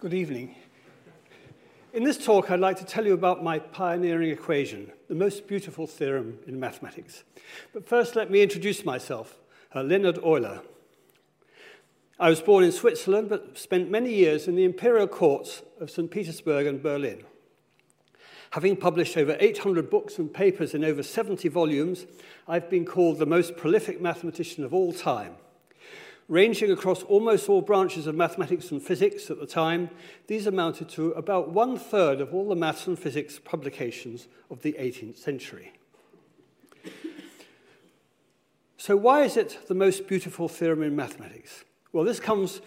Good evening. In this talk, I'd like to tell you about my pioneering equation, the most beautiful theorem in mathematics. But first, let me introduce myself, uh, Leonhard Euler. I was born in Switzerland, but spent many years in the imperial courts of St. Petersburg and Berlin. Having published over 800 books and papers in over 70 volumes, I've been called the most prolific mathematician of all time – Ranging across almost all branches of mathematics and physics at the time, these amounted to about one third of all the maths and physics publications of the 18th century. So, why is it the most beautiful theorem in mathematics? Well, this comes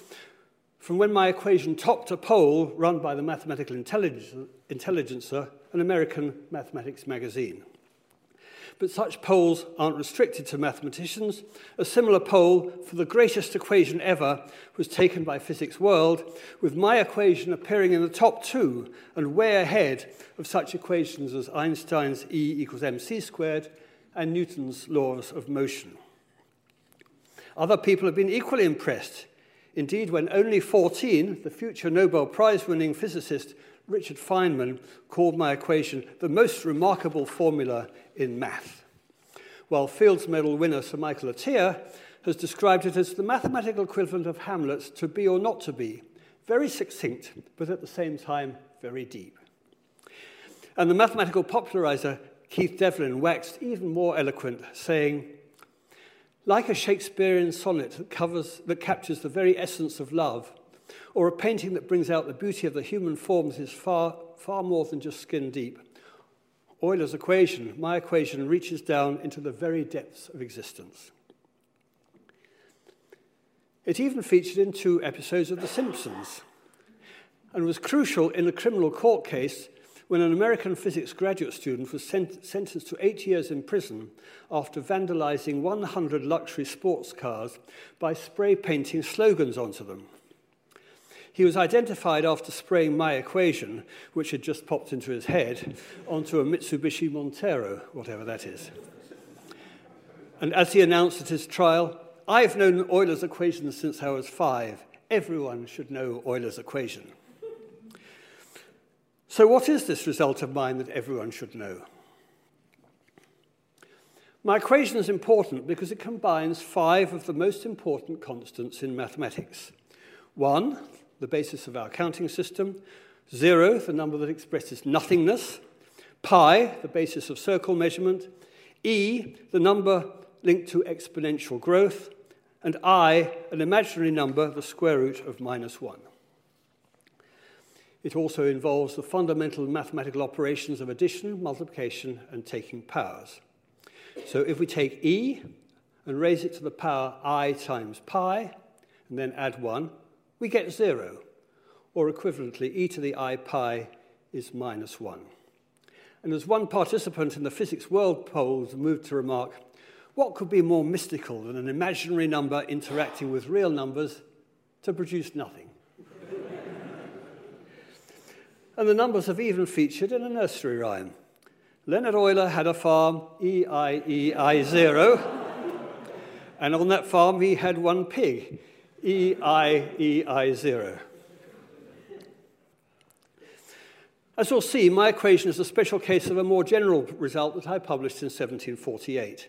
from when my equation topped a poll run by the Mathematical Intelligencer, an American mathematics magazine. But such polls aren't restricted to mathematicians. A similar poll for the greatest equation ever was taken by Physics World, with my equation appearing in the top two and way ahead of such equations as Einstein's E equals mc squared and Newton's laws of motion. Other people have been equally impressed. Indeed, when only 14, the future Nobel Prize winning physicist Richard Feynman called my equation the most remarkable formula in math, while Fields Medal winner Sir Michael Atiyah has described it as the mathematical equivalent of Hamlet's to be or not to be, very succinct, but at the same time very deep. And the mathematical popularizer Keith Devlin waxed even more eloquent, saying, like a Shakespearean sonnet that, covers, that captures the very essence of love, or a painting that brings out the beauty of the human forms is far, far more than just skin deep. Euler's equation, my equation, reaches down into the very depths of existence. It even featured in two episodes of The Simpsons and was crucial in a criminal court case when an American physics graduate student was sent, sentenced to eight years in prison after vandalizing 100 luxury sports cars by spray painting slogans onto them. He was identified after spraying my equation, which had just popped into his head, onto a Mitsubishi Montero, whatever that is. And as he announced at his trial, I've known Euler's equation since I was five. Everyone should know Euler's equation. So, what is this result of mine that everyone should know? My equation is important because it combines five of the most important constants in mathematics. One, the basis of our counting system, zero, the number that expresses nothingness, pi, the basis of circle measurement, e, the number linked to exponential growth, and i, an imaginary number, the square root of minus 1. It also involves the fundamental mathematical operations of addition, multiplication, and taking powers. So if we take e and raise it to the power i times pi, and then add 1, we get 0, or equivalently, e to the i pi is minus 1. And as one participant in the Physics World polls moved to remark, what could be more mystical than an imaginary number interacting with real numbers to produce nothing? and the numbers have even featured in a nursery rhyme. Leonhard Euler had a farm, E-I-E-I-0, and on that farm he had one pig, EI-EI0. As you'll see, my equation is a special case of a more general result that I published in 1748.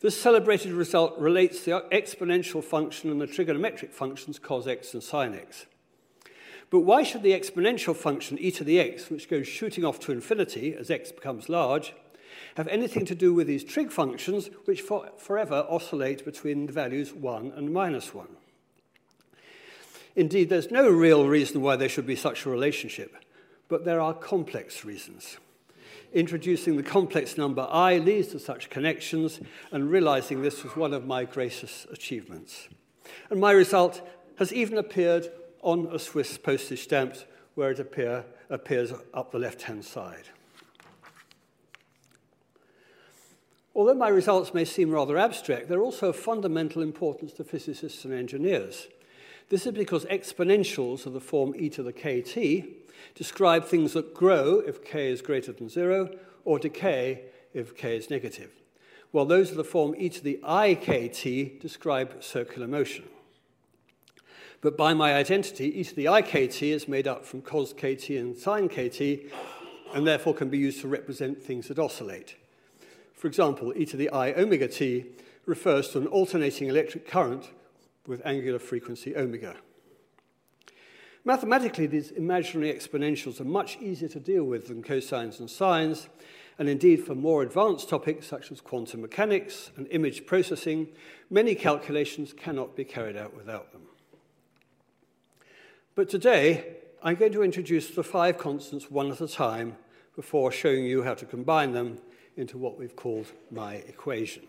This celebrated result relates the exponential function and the trigonometric functions cos x and sin x. But why should the exponential function e to the x, which goes shooting off to infinity as x becomes large, have anything to do with these trig functions, which for forever oscillate between the values 1 and minus 1? Indeed, there's no real reason why there should be such a relationship, but there are complex reasons. Introducing the complex number i leads to such connections, and realizing this was one of my greatest achievements. And my result has even appeared on a Swiss postage stamp where it appear, appears up the left hand side. Although my results may seem rather abstract, they're also of fundamental importance to physicists and engineers. This is because exponentials of the form e to the kt describe things that grow if k is greater than 0 or decay if k is negative, while those of the form e to the ikt describe circular motion. But by my identity, e to the ikt is made up from cos kt and sine kt, and therefore can be used to represent things that oscillate. For example, e to the i omega t refers to an alternating electric current with angular frequency omega. Mathematically, these imaginary exponentials are much easier to deal with than cosines and sines, and indeed for more advanced topics such as quantum mechanics and image processing, many calculations cannot be carried out without them. But today, I'm going to introduce the five constants one at a time before showing you how to combine them into what we've called my equation.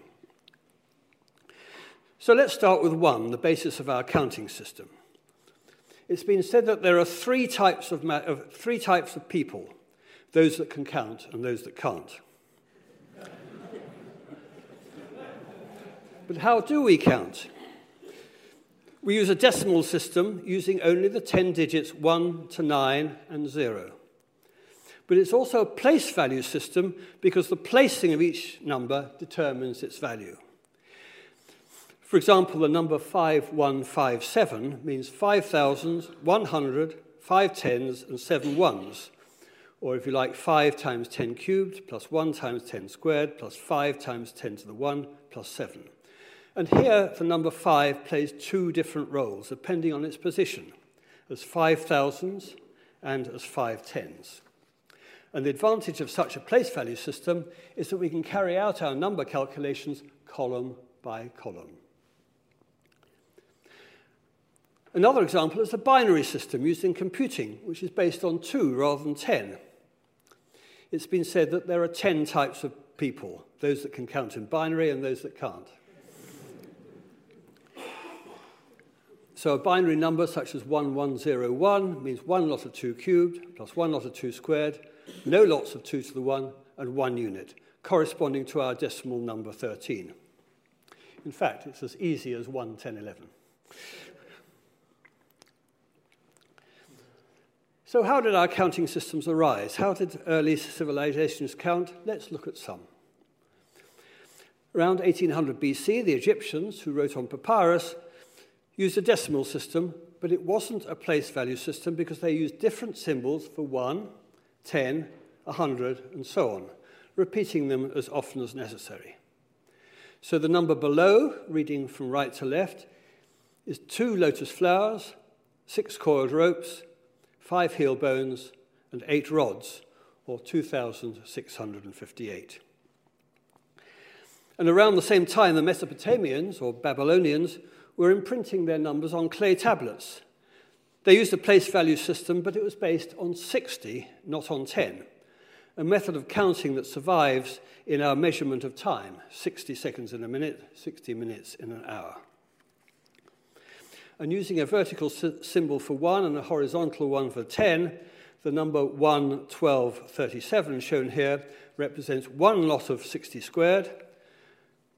So let's start with one, the basis of our counting system. It's been said that there are three types of, of, three types of people those that can count and those that can't. but how do we count? We use a decimal system using only the 10 digits 1 to 9 and 0. But it's also a place value system because the placing of each number determines its value. For example, the number 5157 means 5,100, 5 tens, and 7 ones. Or if you like, 5 times 10 cubed, plus 1 times 10 squared, plus 5 times 10 to the 1, plus 7. And here, the number 5 plays two different roles, depending on its position, as 5 thousands and as 5 tens. And the advantage of such a place value system is that we can carry out our number calculations column by column. Another example is a binary system used in computing, which is based on 2 rather than 10. It's been said that there are 10 types of people, those that can count in binary and those that can't. So a binary number such as 1101 means one lot of 2 cubed plus one lot of 2 squared, no lots of 2 to the 1, and 1 unit, corresponding to our decimal number 13. In fact, it's as easy as 1, 10, 11. So, how did our counting systems arise? How did early civilizations count? Let's look at some. Around 1800 BC, the Egyptians, who wrote on papyrus, used a decimal system, but it wasn't a place value system because they used different symbols for 1, 10, 100, and so on, repeating them as often as necessary. So the number below, reading from right to left, is two lotus flowers, six coiled ropes, five heel bones, and eight rods, or 2,658. And around the same time, the Mesopotamians, or Babylonians, were imprinting their numbers on clay tablets. They used a place value system, but it was based on 60, not on 10, a method of counting that survives in our measurement of time 60 seconds in a minute, 60 minutes in an hour and using a vertical symbol for 1 and a horizontal one for 10, the number 1, 12, 37 shown here represents one lot of 60 squared,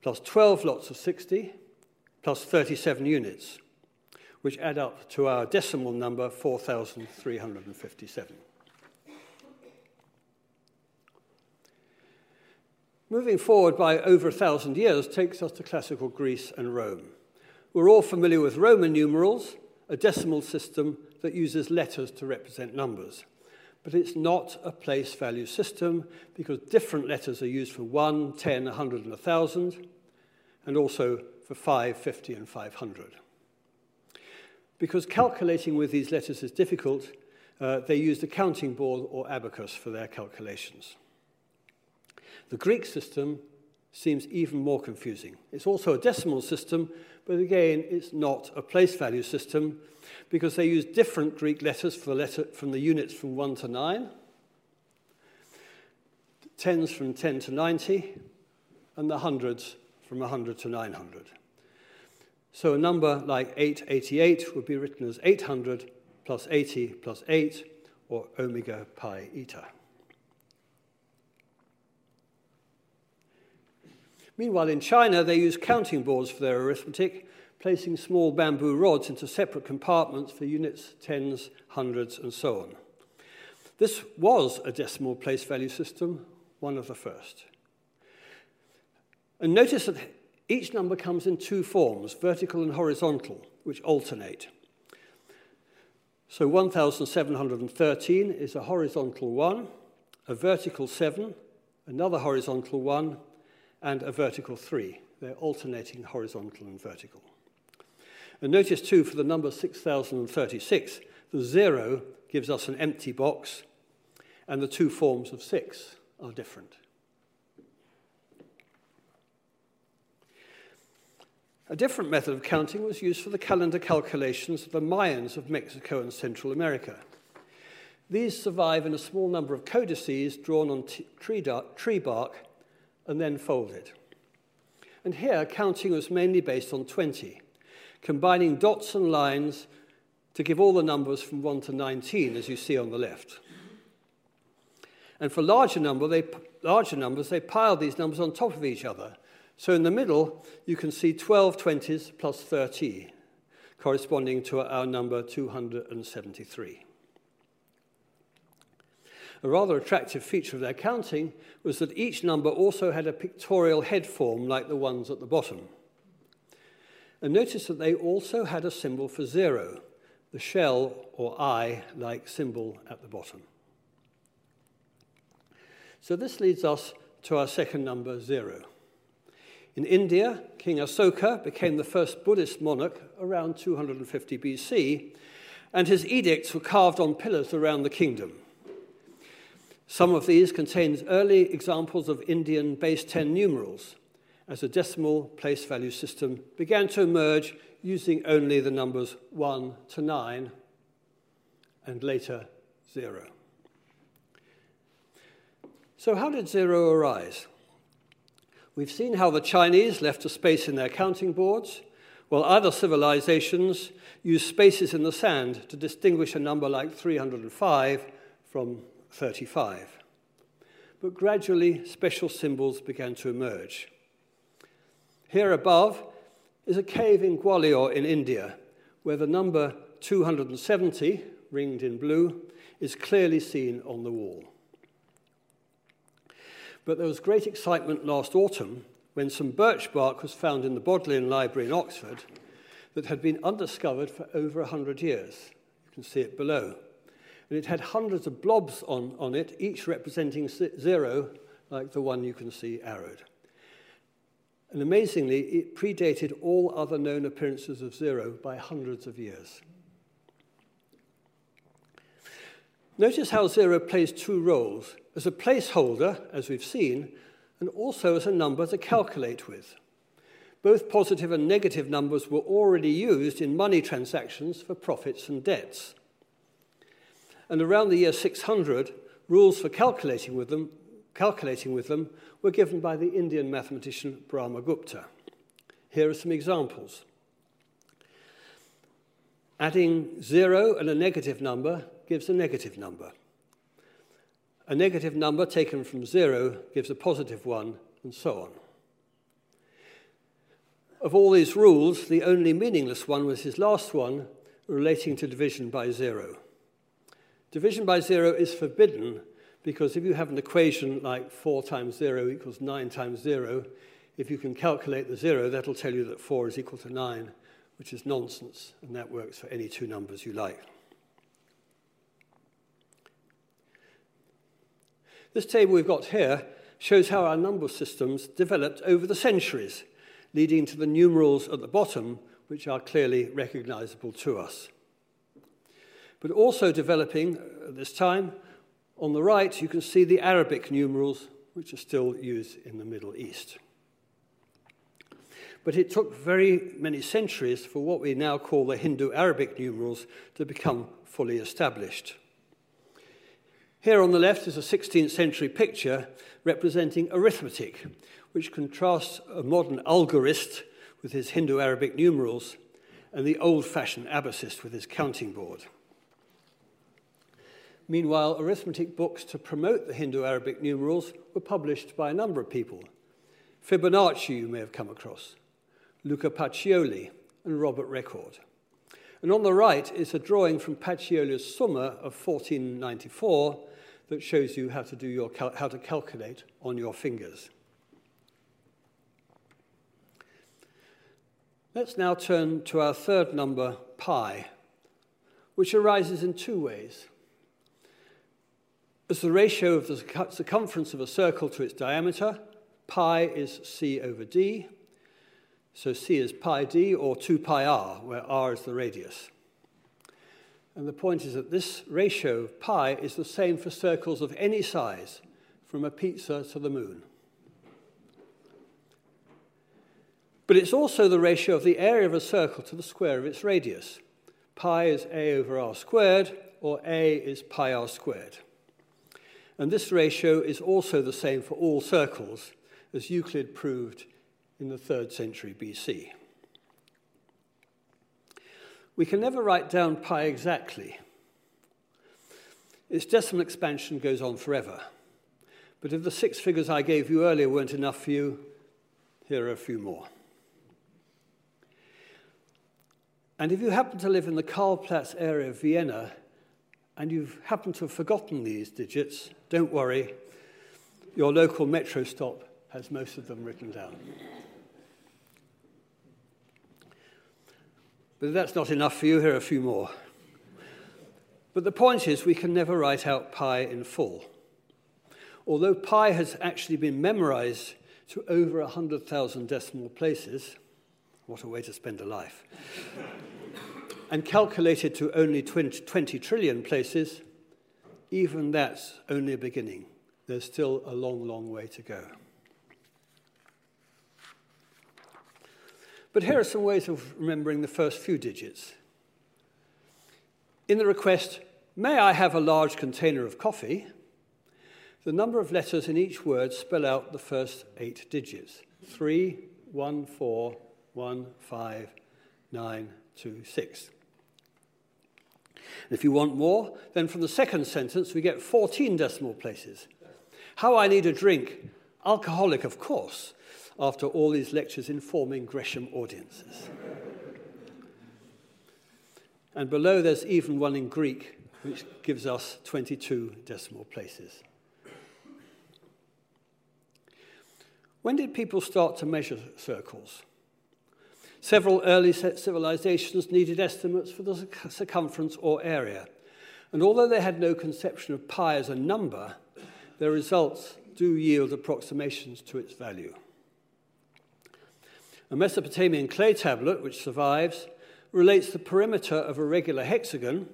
plus 12 lots of 60, plus 37 units, which add up to our decimal number 4,357. Moving forward by over a thousand years takes us to classical Greece and Rome. We're all familiar with Roman numerals, a decimal system that uses letters to represent numbers. But it's not a place value system because different letters are used for 1, 10, 100, and 1,000, and also for 5, 50, and 500. Because calculating with these letters is difficult, uh, they used a counting board or abacus for their calculations. The Greek system seems even more confusing. It's also a decimal system, but again, it's not a place value system because they use different Greek letters for the letter, from the units from 1 to 9, tens from 10 to 90, and the hundreds from 100 to 900. So a number like 888 would be written as 800 plus 80 plus 8, or omega pi eta. Meanwhile, in China, they use counting boards for their arithmetic, placing small bamboo rods into separate compartments for units, tens, hundreds, and so on. This was a decimal place value system, one of the first. And notice that each number comes in two forms, vertical and horizontal, which alternate. So 1713 is a horizontal 1, a vertical 7, another horizontal 1, and a vertical 3. They're alternating horizontal and vertical. And notice too, for the number 6036, the 0 gives us an empty box, and the two forms of 6 are different. A different method of counting was used for the calendar calculations of the Mayans of Mexico and Central America. These survive in a small number of codices drawn on tree, tree bark and then folded. And here, counting was mainly based on 20, combining dots and lines to give all the numbers from 1 to 19, as you see on the left. And for larger, number, they, larger numbers, they piled these numbers on top of each other so in the middle, you can see 12 20s plus 30, corresponding to our number 273. A rather attractive feature of their counting was that each number also had a pictorial head form like the ones at the bottom. And notice that they also had a symbol for zero, the shell or eye like symbol at the bottom. So this leads us to our second number, zero. In India, King Asoka became the first Buddhist monarch around 250 BC, and his edicts were carved on pillars around the kingdom. Some of these contain early examples of Indian base 10 numerals, as a decimal place value system began to emerge using only the numbers 1 to 9 and later 0. So, how did zero arise? We've seen how the Chinese left a space in their counting boards, while other civilizations used spaces in the sand to distinguish a number like 305 from 35. But gradually, special symbols began to emerge. Here above is a cave in Gwalior in India, where the number 270, ringed in blue, is clearly seen on the wall. But there was great excitement last autumn when some birch bark was found in the Bodleian Library in Oxford that had been undiscovered for over 100 years. You can see it below. And it had hundreds of blobs on, on it, each representing zero, like the one you can see arrowed. And amazingly, it predated all other known appearances of zero by hundreds of years. Notice how zero plays two roles as a placeholder, as we've seen, and also as a number to calculate with. Both positive and negative numbers were already used in money transactions for profits and debts. And around the year 600, rules for calculating with them, calculating with them were given by the Indian mathematician Brahmagupta. Here are some examples. Adding zero and a negative number gives a negative number. A negative number taken from zero gives a positive one, and so on. Of all these rules, the only meaningless one was his last one, relating to division by zero. Division by zero is forbidden because if you have an equation like 4 times 0 equals 9 times 0, if you can calculate the zero, that'll tell you that 4 is equal to 9, which is nonsense, and that works for any two numbers you like. This table we've got here shows how our number systems developed over the centuries, leading to the numerals at the bottom, which are clearly recognizable to us. But also developing at this time, on the right, you can see the Arabic numerals, which are still used in the Middle East. But it took very many centuries for what we now call the Hindu Arabic numerals to become fully established. Here on the left is a 16th century picture representing arithmetic, which contrasts a modern algorist with his Hindu Arabic numerals and the old fashioned abacist with his counting board. Meanwhile, arithmetic books to promote the Hindu Arabic numerals were published by a number of people. Fibonacci, you may have come across, Luca Pacioli, and Robert Recorde. And on the right is a drawing from Pacioli's Summa of 1494 that shows you how to, do your how to calculate on your fingers. Let's now turn to our third number, pi, which arises in two ways. As the ratio of the circumference of a circle to its diameter, pi is c over d. So c is pi d or 2 pi r, where r is the radius. And the point is that this ratio of pi is the same for circles of any size, from a pizza to the moon. But it's also the ratio of the area of a circle to the square of its radius. Pi is a over r squared, or a is pi r squared. And this ratio is also the same for all circles, as Euclid proved in the third century BC. We can never write down pi exactly. Its decimal expansion goes on forever. But if the six figures I gave you earlier weren't enough for you, here are a few more. And if you happen to live in the Karlplatz area of Vienna and you've happened to have forgotten these digits, don't worry. Your local metro stop has most of them written down. But if that's not enough for you, here are a few more. But the point is, we can never write out pi in full. Although pi has actually been memorized to over 100,000 decimal places, what a way to spend a life. And calculated to only 20, 20 trillion places, even that's only a beginning. There's still a long, long way to go. But here are some ways of remembering the first few digits. In the request, may I have a large container of coffee? The number of letters in each word spell out the first eight digits. Three, one, four, 1, 5, 9, 2, 6. And if you want more, then from the second sentence we get 14 decimal places. How I need a drink, alcoholic, of course, after all these lectures informing Gresham audiences. and below there's even one in Greek, which gives us 22 decimal places. When did people start to measure circles? Several early civilizations needed estimates for the circumference or area. And although they had no conception of pi as a number, their results do yield approximations to its value. A Mesopotamian clay tablet, which survives, relates the perimeter of a regular hexagon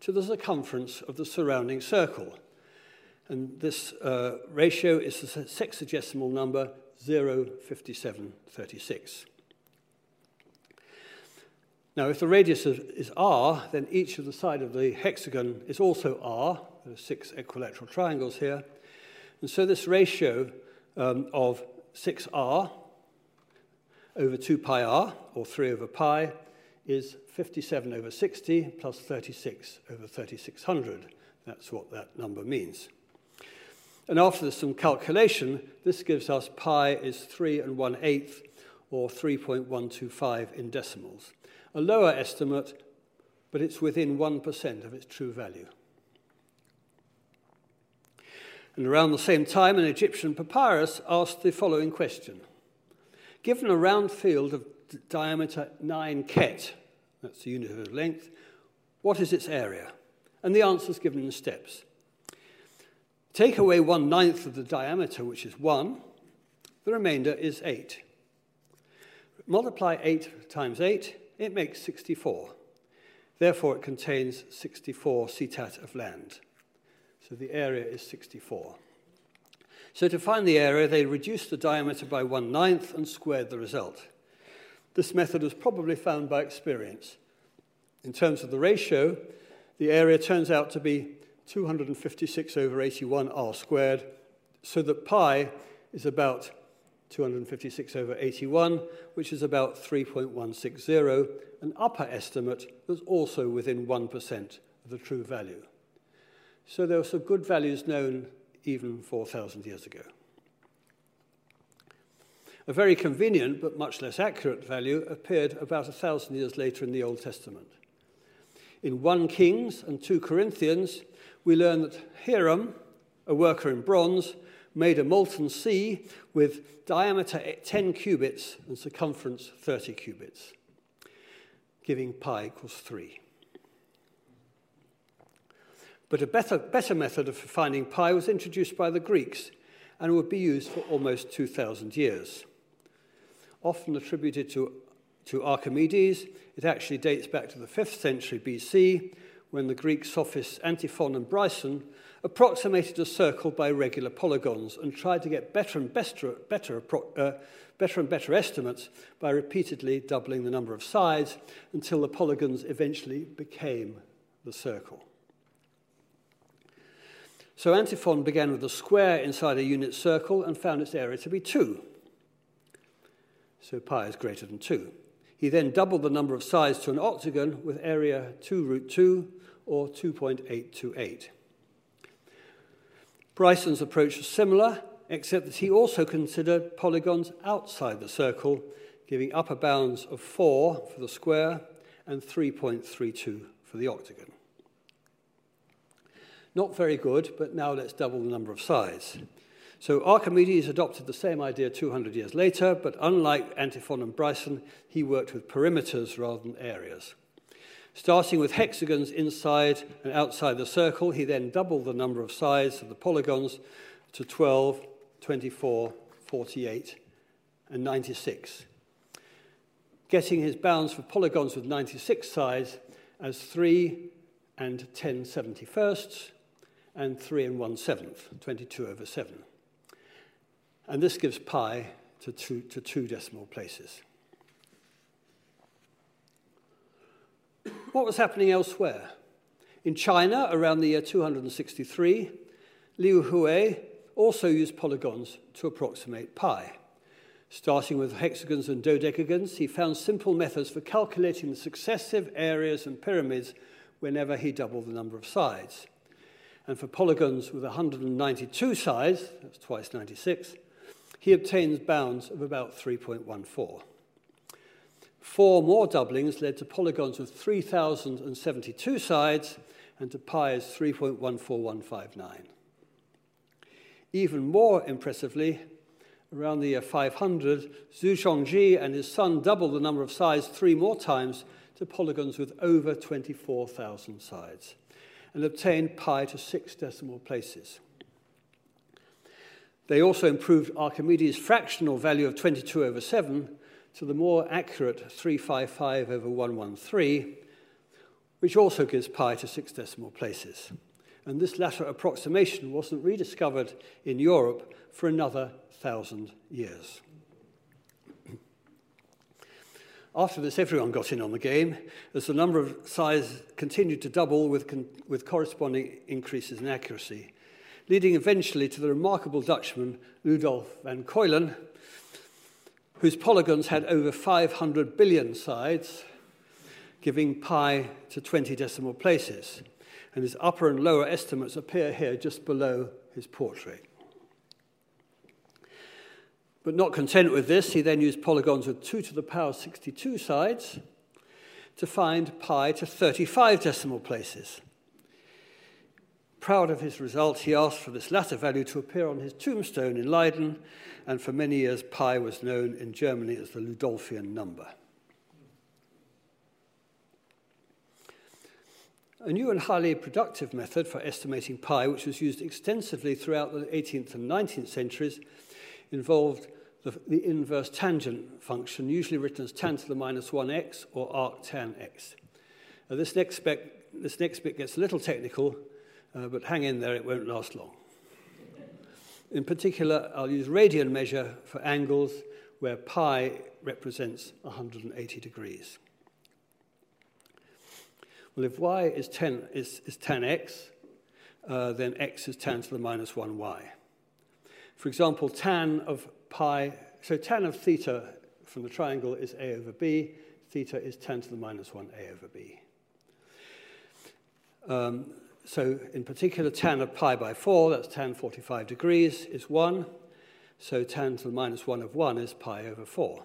to the circumference of the surrounding circle. And this uh, ratio is the sexagesimal number 05736. Now, if the radius is r, then each of the side of the hexagon is also r. There are six equilateral triangles here. And so this ratio um, of 6r over 2 pi r, or 3 over pi, is 57 over 60 plus 36 over 3600. That's what that number means. And after some calculation, this gives us pi is 3 and 1 eighth, or 3.125 in decimals a lower estimate, but it's within 1% of its true value. And around the same time, an Egyptian papyrus asked the following question Given a round field of diameter 9 khet, that's the unit of length, what is its area? And the answer is given in steps. Take away one ninth of the diameter, which is 1, the remainder is 8. Multiply 8 times 8, it makes 64. Therefore, it contains 64 setat of land. So the area is 64. So to find the area, they reduced the diameter by one ninth and squared the result. This method was probably found by experience. In terms of the ratio, the area turns out to be 256 over 81 r squared, so that pi is about 256 over 81, which is about 3.160, an upper estimate that's also within 1% of the true value. So there were some good values known even 4,000 years ago. A very convenient but much less accurate value appeared about a thousand years later in the Old Testament. In 1 Kings and 2 Corinthians, we learn that Hiram, a worker in bronze, made a molten sea with diameter 10 cubits and circumference 30 cubits, giving pi equals 3. But a better, better method of finding pi was introduced by the Greeks and would be used for almost 2,000 years. Often attributed to, to Archimedes, it actually dates back to the 5th century BC when the Greek sophists Antiphon and Bryson approximated a circle by regular polygons and tried to get better and better, better, uh, better and better estimates by repeatedly doubling the number of sides until the polygons eventually became the circle. So Antiphon began with a square inside a unit circle and found its area to be 2. So pi is greater than 2. He then doubled the number of sides to an octagon with area 2 root 2 or 2.828. Bryson's approach was similar, except that he also considered polygons outside the circle, giving upper bounds of 4 for the square and 3.32 for the octagon. Not very good, but now let's double the number of sides. So Archimedes adopted the same idea 200 years later, but unlike Antiphon and Bryson, he worked with perimeters rather than areas. Starting with hexagons inside and outside the circle, he then doubled the number of sides of the polygons to 12, 24, 48, and 96, getting his bounds for polygons with 96 sides as 3 and 10 71st, and 3 and 1 seventh, 22 over 7. And this gives pi to two, to two decimal places. What was happening elsewhere? In China, around the year 263, Liu Hui also used polygons to approximate pi. Starting with hexagons and dodecagons, he found simple methods for calculating the successive areas and pyramids whenever he doubled the number of sides. And for polygons with 192 sides, that's twice 96, he obtains bounds of about 3.14. Four more doublings led to polygons with 3,072 sides and to pi's 3.14159. Even more impressively, around the year 500, Zu Chongzhi and his son doubled the number of sides three more times to polygons with over 24,000 sides and obtained pi to six decimal places. They also improved Archimedes' fractional value of 22 over 7 to the more accurate 355 over 113, which also gives pi to six decimal places. And this latter approximation wasn't rediscovered in Europe for another thousand years. After this, everyone got in on the game as the number of sides continued to double with, con- with corresponding increases in accuracy, leading eventually to the remarkable Dutchman Ludolf van Ceulen, whose polygons had over 500 billion sides, giving pi to 20 decimal places. And his upper and lower estimates appear here just below his portrait. But not content with this, he then used polygons with 2 to the power 62 sides to find pi to 35 decimal places. Proud of his result, he asked for this latter value to appear on his tombstone in Leiden, and for many years pi was known in Germany as the Ludolfian number. A new and highly productive method for estimating pi, which was used extensively throughout the 18th and 19th centuries, involved the, the inverse tangent function, usually written as tan to the minus 1x or arc tan x. Now, this, next bit, this next bit gets a little technical, uh, but hang in there, it won't last long. In particular, I'll use radian measure for angles where pi represents 180 degrees. Well, if y is, tan, is, is tan x, uh, then x is tan to the minus 1y. For example, tan of pi, so tan of theta from the triangle is a over b, theta is tan to the minus 1 a over b. Um, so in particular, tan of pi by 4, that's tan 45 degrees, is 1. So tan to the minus 1 of 1 is pi over 4.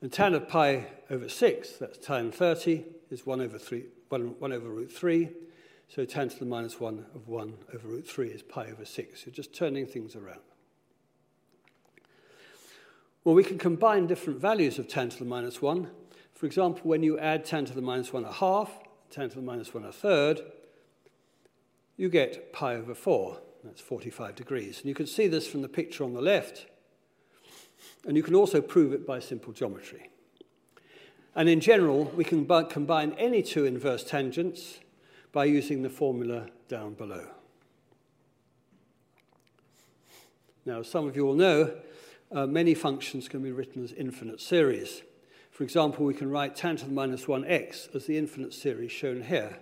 And tan of pi over 6, that's tan 30, is 1 over, 3, 1, 1 over root 3. So tan to the minus 1 of 1 over root 3 is pi over 6. You're just turning things around. Well, we can combine different values of tan to the minus 1. For example, when you add tan to the minus 1 a half, tan to the minus 1 a third, you get pi over 4. That's 45 degrees. And you can see this from the picture on the left. And you can also prove it by simple geometry. And in general, we can combine any two inverse tangents by using the formula down below. Now, some of you will know uh, many functions can be written as infinite series. For example, we can write tan to the minus 1x as the infinite series shown here,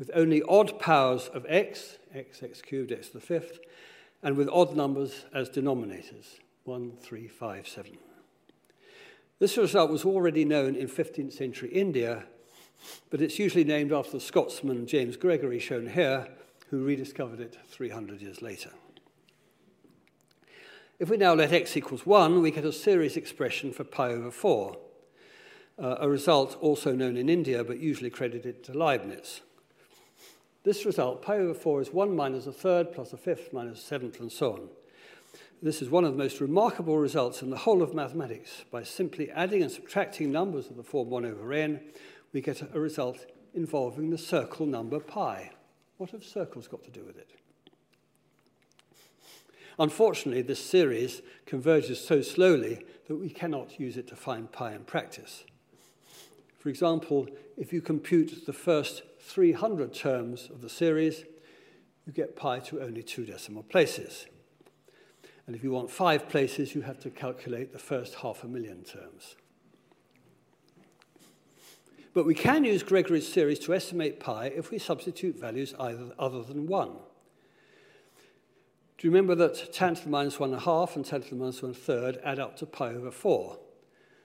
with only odd powers of x, x, x cubed, x to the fifth, and with odd numbers as denominators, 1, 3, 5, 7. This result was already known in 15th century India, but it's usually named after the Scotsman James Gregory shown here, who rediscovered it 300 years later. If we now let x equals 1, we get a series expression for pi over 4, uh, a result also known in India but usually credited to Leibniz. This result, pi over 4, is 1 minus a third plus a fifth minus a seventh and so on. This is one of the most remarkable results in the whole of mathematics. By simply adding and subtracting numbers of the form 1 over n, we get a result involving the circle number pi. What have circles got to do with it? Unfortunately, this series converges so slowly that we cannot use it to find pi in practice. For example, if you compute the first 300 terms of the series, you get pi to only two decimal places. And if you want five places, you have to calculate the first half a million terms. But we can use Gregory's series to estimate pi if we substitute values either other than 1. Do you remember that tan to the minus 1 half and tan to the minus 1 third add up to pi over 4?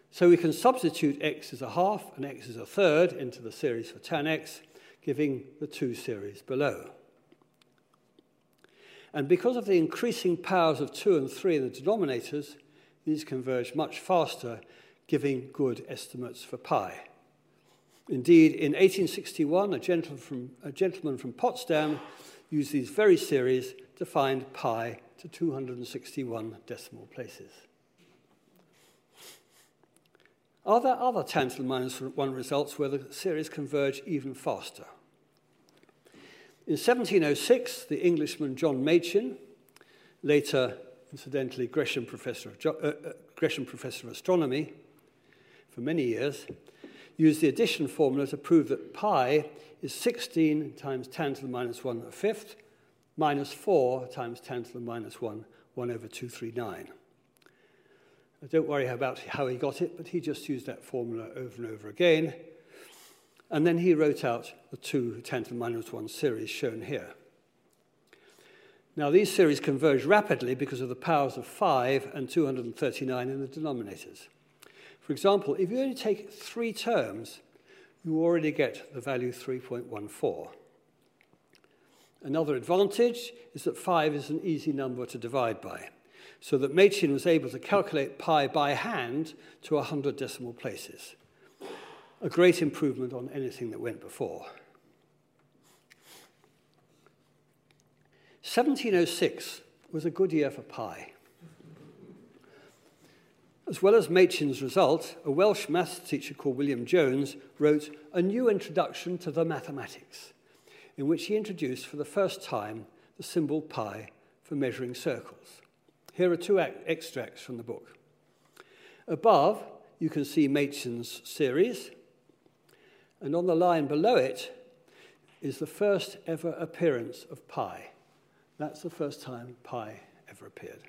So we can substitute x as a half and x as a third into the series for tan x, giving the two series below. And because of the increasing powers of 2 and 3 in the denominators, these converge much faster, giving good estimates for pi. Indeed, in 1861, a gentleman from, a gentleman from Potsdam used these very series to find pi to 261 decimal places. Are there other tan to the minus 1 results where the series converge even faster? In 1706, the Englishman John Machin, later, incidentally, Gresham Professor of, uh, uh, Gresham Professor of Astronomy for many years, used the addition formula to prove that pi is 16 times 10 to the minus 1 a fifth, minus 4 times 10 to the minus 1, 1 over 239. I don't worry about how he got it, but he just used that formula over and over again. And then he wrote out the two tan to the minus 1 series shown here. Now, these series converge rapidly because of the powers of 5 and 239 in the denominators. For example, if you only take three terms, you already get the value 3.14. Another advantage is that 5 is an easy number to divide by, so that Machin was able to calculate pi by hand to 100 decimal places. A great improvement on anything that went before. 1706 was a good year for pi. As well as Machin's result, a Welsh maths teacher called William Jones wrote a new introduction to the mathematics in which he introduced for the first time the symbol pi for measuring circles. Here are two extracts from the book. Above, you can see Machin's series, and on the line below it is the first ever appearance of pi. That's the first time pi ever appeared.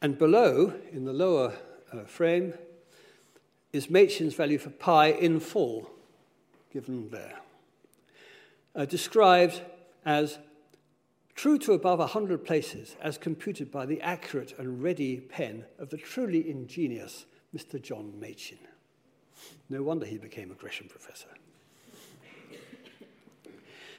And below, in the lower uh, frame, is Machin's value for pi in full, given there, uh, described as true to above 100 places as computed by the accurate and ready pen of the truly ingenious Mr. John Machin. No wonder he became a Gresham professor.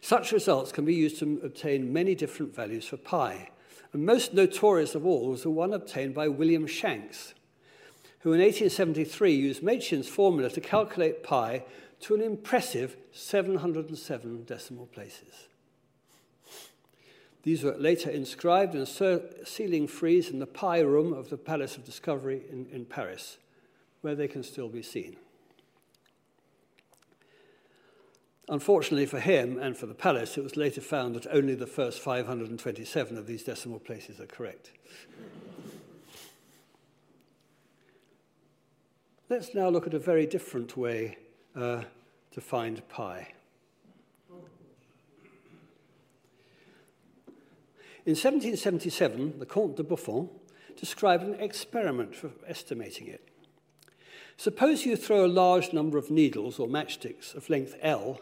Such results can be used to obtain many different values for pi, and most notorious of all was the one obtained by William Shanks, who in 1873 used Machin's formula to calculate pi to an impressive 707 decimal places. These were later inscribed in a ceiling frieze in the Pi Room of the Palace of Discovery in, in Paris, where they can still be seen. Unfortunately for him and for the palace, it was later found that only the first 527 of these decimal places are correct. Let's now look at a very different way uh, to find pi. In 1777, the Comte de Buffon described an experiment for estimating it. Suppose you throw a large number of needles or matchsticks of length L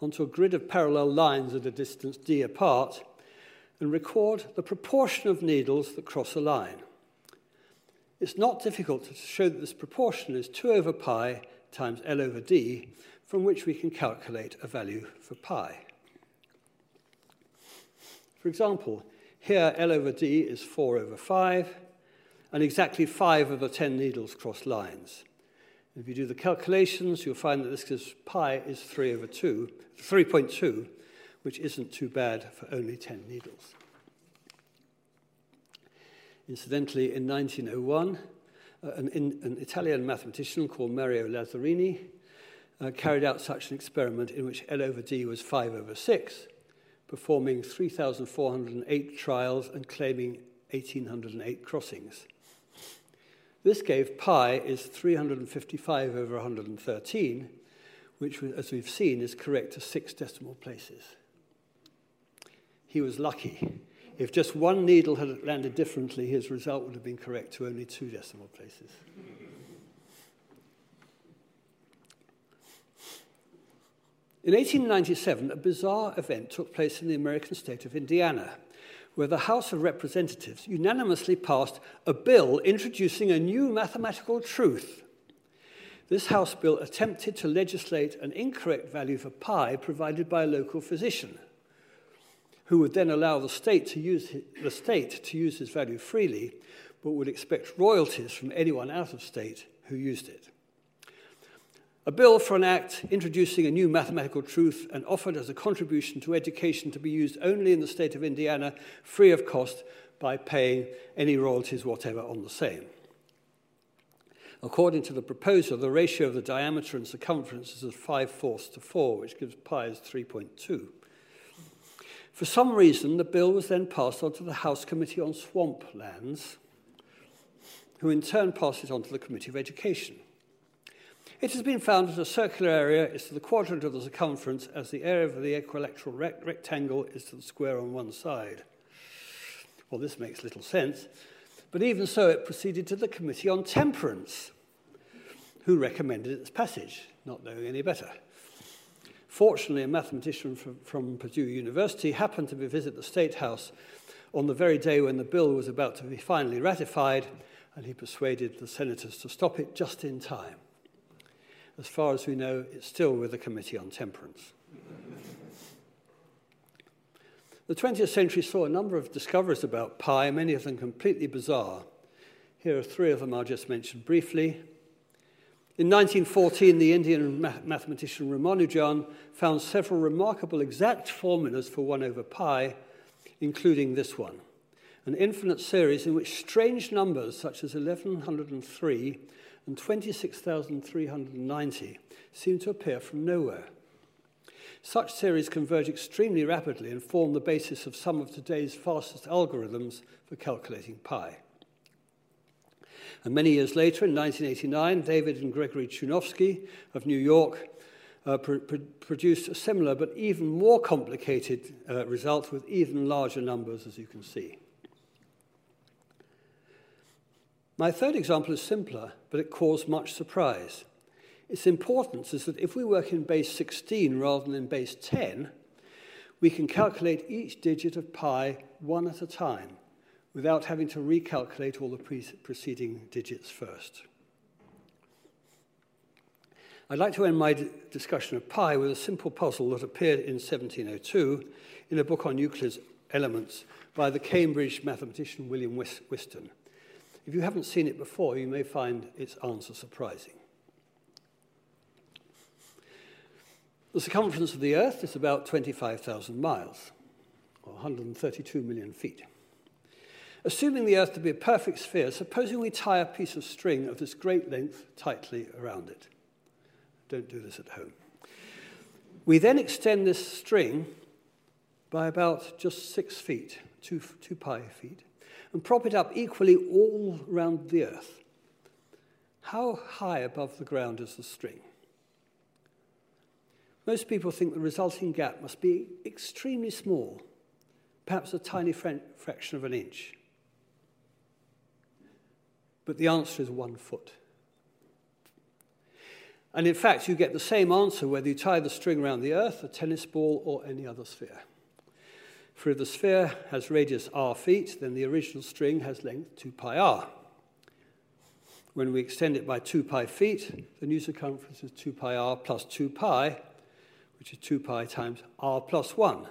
onto a grid of parallel lines at a distance d apart and record the proportion of needles that cross a line. It's not difficult to show that this proportion is 2 over pi times L over d, from which we can calculate a value for pi. For example, here L over D is 4 over 5, and exactly 5 of the 10 needles cross lines. If you do the calculations, you'll find that this is pi is 3 over 2, 3.2, which isn't too bad for only 10 needles. Incidentally, in 1901, uh, an, in, an, Italian mathematician called Mario Lazzarini uh, carried out such an experiment in which L over D was 5 over 6, performing 3,408 trials and claiming 1,808 crossings. This gave pi is 355 over 113, which, as we've seen, is correct to six decimal places. He was lucky. If just one needle had landed differently, his result would have been correct to only two decimal places. In 1897, a bizarre event took place in the American state of Indiana, where the House of Representatives unanimously passed a bill introducing a new mathematical truth. This House bill attempted to legislate an incorrect value for pi provided by a local physician, who would then allow the state to use, the state to use his value freely, but would expect royalties from anyone out of state who used it. A bill for an act introducing a new mathematical truth and offered as a contribution to education to be used only in the state of Indiana, free of cost, by paying any royalties whatever on the same. According to the proposer, the ratio of the diameter and circumference is 5 fourths to 4, which gives pi as 3.2. For some reason, the bill was then passed on to the House Committee on Swamp Lands, who in turn passed it on to the Committee of Education. It has been found that a circular area is to the quadrant of the circumference as the area of the equilateral rect rectangle is to the square on one side. Well, this makes little sense, but even so, it proceeded to the Committee on Temperance, who recommended its passage, not knowing any better. Fortunately, a mathematician from, from Purdue University happened to visit the State House on the very day when the bill was about to be finally ratified, and he persuaded the senators to stop it just in time. As far as we know, it's still with the Committee on Temperance. the 20th century saw a number of discoveries about pi, many of them completely bizarre. Here are three of them I'll just mention briefly. In 1914, the Indian mathematician Ramanujan found several remarkable exact formulas for 1 over pi, including this one an infinite series in which strange numbers such as 1103 and 26,390 seem to appear from nowhere. Such series converge extremely rapidly and form the basis of some of today's fastest algorithms for calculating pi. And many years later, in 1989, David and Gregory Chudnovsky of New York uh, pr pr produced a similar but even more complicated uh, result with even larger numbers, as you can see. My third example is simpler, but it caused much surprise. Its importance is that if we work in base 16 rather than in base 10, we can calculate each digit of pi one at a time without having to recalculate all the pre preceding digits first. I'd like to end my discussion of pi with a simple puzzle that appeared in 1702 in a book on Euclid's elements by the Cambridge mathematician William Whiston. If you haven't seen it before, you may find its answer surprising. The circumference of the Earth is about 25,000 miles, or 132 million feet. Assuming the Earth to be a perfect sphere, supposing we tie a piece of string of this great length tightly around it. Don't do this at home. We then extend this string by about just six feet, two, two pi feet, and prop it up equally all round the earth. How high above the ground is the string? Most people think the resulting gap must be extremely small, perhaps a tiny fraction of an inch. But the answer is one foot. And in fact, you get the same answer whether you tie the string around the Earth, a tennis ball, or any other sphere. For if the sphere has radius r feet, then the original string has length 2 pi r. When we extend it by 2 pi feet, the new circumference is 2 pi r plus 2 pi, which is 2 pi times r plus 1.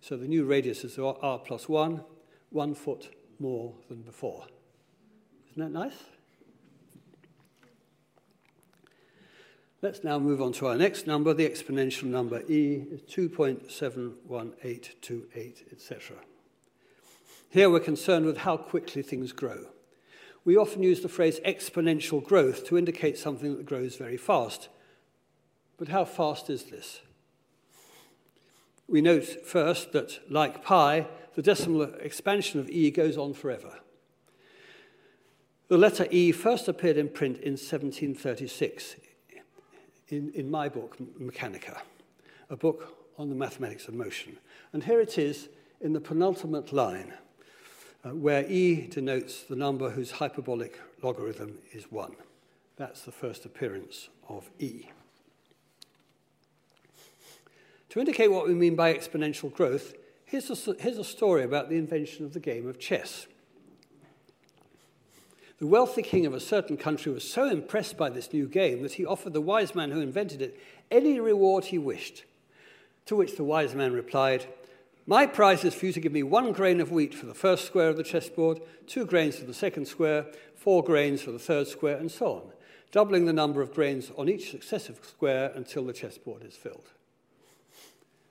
So the new radius is r plus 1, one foot more than before. Isn't that nice? Let's now move on to our next number. The exponential number e is 2.71828, etc. Here we're concerned with how quickly things grow. We often use the phrase exponential growth to indicate something that grows very fast. But how fast is this? We note first that, like pi, the decimal expansion of e goes on forever. The letter E first appeared in print in 1736 in, in my book, Mechanica, a book on the mathematics of motion. And here it is in the penultimate line, uh, where e denotes the number whose hyperbolic logarithm is 1. That's the first appearance of e. To indicate what we mean by exponential growth, here's a, here's a story about the invention of the game of chess. The wealthy king of a certain country was so impressed by this new game that he offered the wise man who invented it any reward he wished. To which the wise man replied, My prize is for you to give me one grain of wheat for the first square of the chessboard, two grains for the second square, four grains for the third square, and so on, doubling the number of grains on each successive square until the chessboard is filled.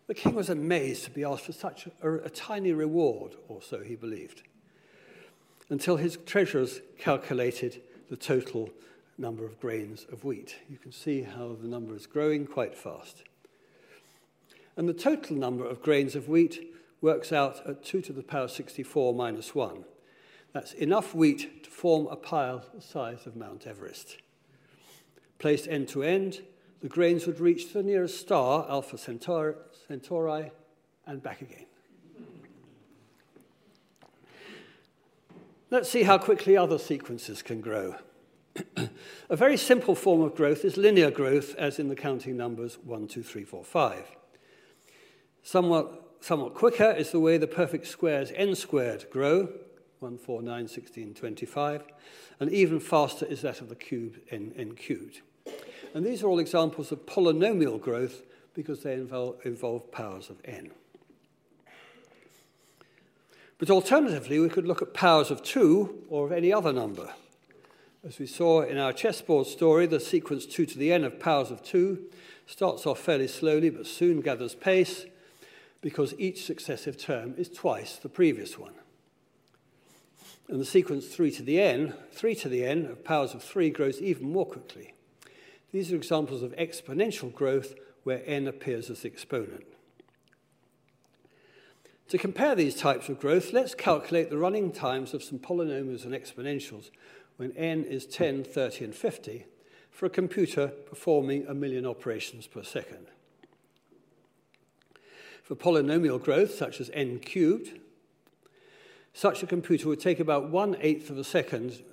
The king was amazed to be asked for such a, a tiny reward, or so he believed until his treasurers calculated the total number of grains of wheat. You can see how the number is growing quite fast. And the total number of grains of wheat works out at 2 to the power 64 minus 1. That's enough wheat to form a pile the size of Mount Everest. Placed end to end, the grains would reach the nearest star, Alpha Centauri, and back again. Let's see how quickly other sequences can grow. a very simple form of growth is linear growth, as in the counting numbers 1, 2, 3, 4, 5. Somewhat, somewhat quicker is the way the perfect squares n squared grow, 1, 4, 9, 16, 25, and even faster is that of the cube n, n cubed. And these are all examples of polynomial growth because they involve, involve powers of n. But alternatively, we could look at powers of 2 or of any other number. As we saw in our chessboard story, the sequence 2 to the n of powers of 2 starts off fairly slowly but soon gathers pace because each successive term is twice the previous one. And the sequence 3 to the n, 3 to the n of powers of 3 grows even more quickly. These are examples of exponential growth where n appears as the exponent. To compare these types of growth, let's calculate the running times of some polynomials and exponentials when n is 10, 30, and 50 for a computer performing a million operations per second. For polynomial growth, such as n cubed, such a computer would take about one eighth of a second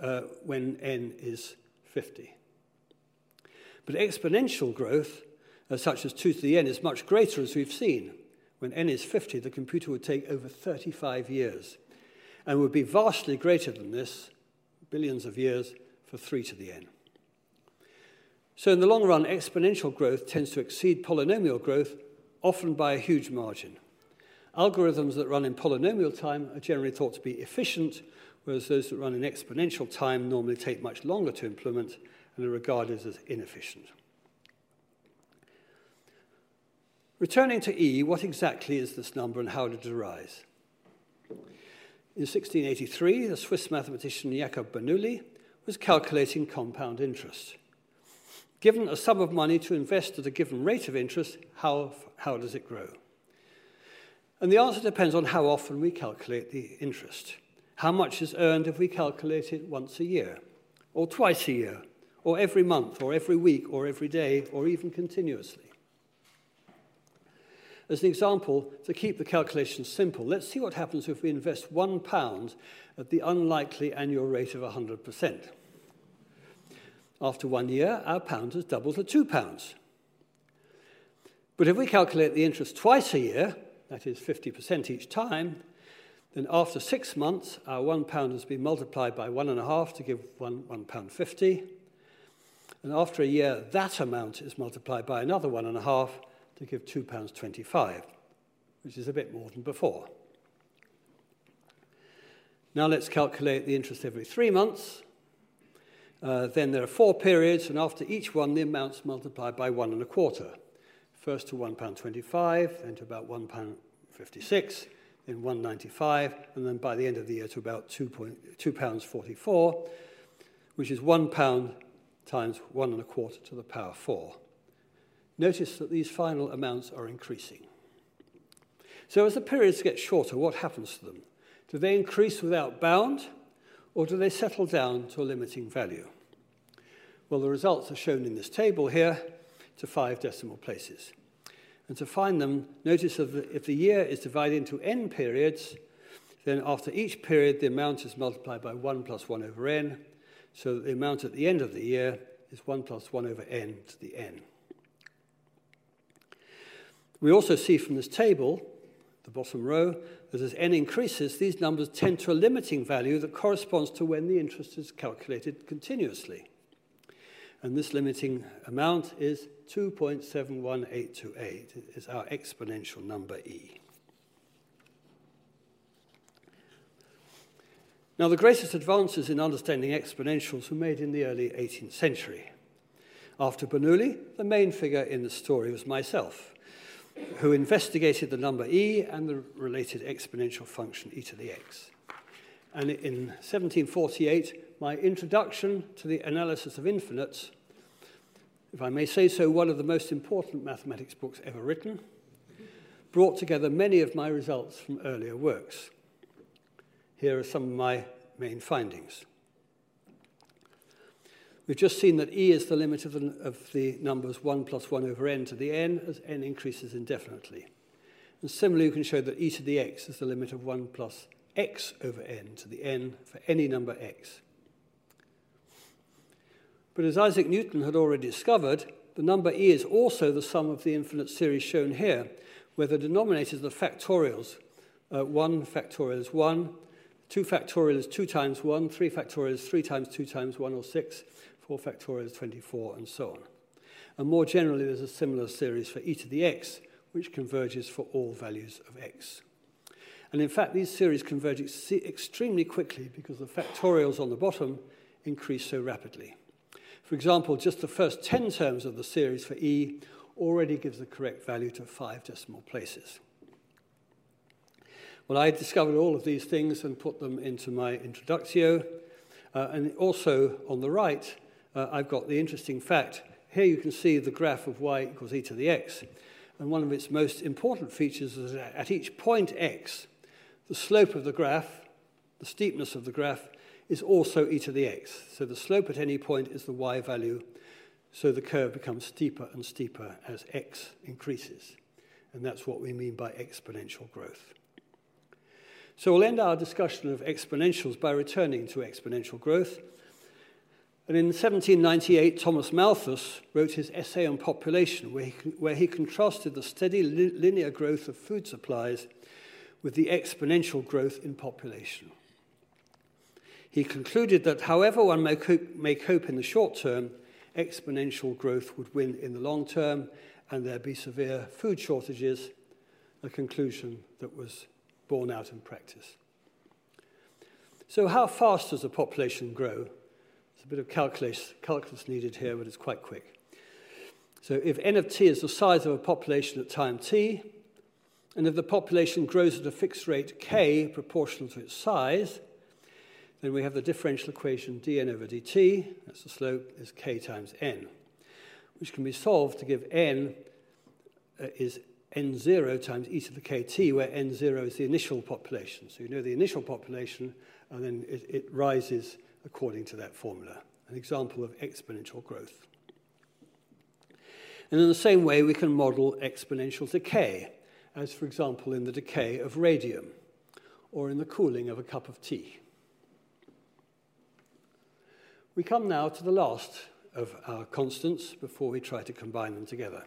uh, when n is 50. But exponential growth, uh, such as 2 to the n, is much greater, as we've seen. When n is 50, the computer would take over 35 years and would be vastly greater than this, billions of years, for 3 to the n. So, in the long run, exponential growth tends to exceed polynomial growth, often by a huge margin. Algorithms that run in polynomial time are generally thought to be efficient, whereas those that run in exponential time normally take much longer to implement and are regarded as inefficient. Returning to E, what exactly is this number and how did it arise? In 1683, the Swiss mathematician Jacob Bernoulli was calculating compound interest. Given a sum of money to invest at a given rate of interest, how, how does it grow? And the answer depends on how often we calculate the interest. How much is earned if we calculate it once a year, or twice a year, or every month, or every week, or every day, or even continuously? As an example, to keep the calculation simple, let's see what happens if we invest one pound at the unlikely annual rate of 100%. After one year, our pound has doubled to two pounds. But if we calculate the interest twice a year, that is 50% each time, then after six months, our one pound has been multiplied by one and a half to give one, one pound 50. And after a year, that amount is multiplied by another one and a half to give £2.25, which is a bit more than before. Now let's calculate the interest every three months. Uh, then there are four periods, and after each one, the amount's multiplied by one and a quarter. First to £1.25, then to about £1.56, then 1.95, and then by the end of the year to about £2.44, which is one pound times one and a quarter to the power four. Notice that these final amounts are increasing. So as the periods get shorter, what happens to them? Do they increase without bound, or do they settle down to a limiting value? Well, the results are shown in this table here to five decimal places. And to find them, notice that if the year is divided into n periods, then after each period, the amount is multiplied by 1 plus 1 over n, so that the amount at the end of the year is 1 plus 1 over n to the n. We also see from this table, the bottom row, that as n increases, these numbers tend to a limiting value that corresponds to when the interest is calculated continuously. And this limiting amount is 2.71828, is our exponential number e. Now, the greatest advances in understanding exponentials were made in the early 18th century. After Bernoulli, the main figure in the story was myself who investigated the number e and the related exponential function e to the x. And in 1748, my introduction to the analysis of infinites, if I may say so, one of the most important mathematics books ever written, brought together many of my results from earlier works. Here are some of my main findings. We've just seen that e is the limit of the, of the numbers 1 plus 1 over n to the n as n increases indefinitely. And similarly, you can show that e to the x is the limit of 1 plus x over n to the n for any number x. But as Isaac Newton had already discovered, the number e is also the sum of the infinite series shown here, where the denominators are factorials. Uh, 1 factorial is 1, 2 factorial is 2 times 1, 3 factorial is 3 times 2 times 1, or 6, 4 factorial is 24, and so on. And more generally, there's a similar series for e to the x, which converges for all values of x. And in fact, these series converge ex extremely quickly because the factorials on the bottom increase so rapidly. For example, just the first 10 terms of the series for e already gives the correct value to five decimal places. Well, I discovered all of these things and put them into my introductio. Uh, and also on the right, uh, I've got the interesting fact. Here you can see the graph of y equals e to the x. And one of its most important features is that at each point x, the slope of the graph, the steepness of the graph, is also e to the x. So the slope at any point is the y value, so the curve becomes steeper and steeper as x increases. And that's what we mean by exponential growth. So we'll end our discussion of exponentials by returning to exponential growth and in 1798, Thomas Malthus wrote his essay on population, where he, where he contrasted the steady li linear growth of food supplies with the exponential growth in population. He concluded that however one may cope, may cope in the short term, exponential growth would win in the long term, and there'd be severe food shortages, a conclusion that was borne out in practice. So, how fast does a population grow? A bit of calculus, calculus needed here, but it's quite quick. So if n of t is the size of a population at time t, and if the population grows at a fixed rate k proportional to its size, then we have the differential equation dn over dt, that's the slope, is k times n. which can be solved to give n uh, is n0 times e to the kt, where n0 is the initial population. So you know the initial population, and then it, it rises according to that formula, an example of exponential growth. And in the same way, we can model exponential decay, as for example in the decay of radium, or in the cooling of a cup of tea. We come now to the last of our constants before we try to combine them together.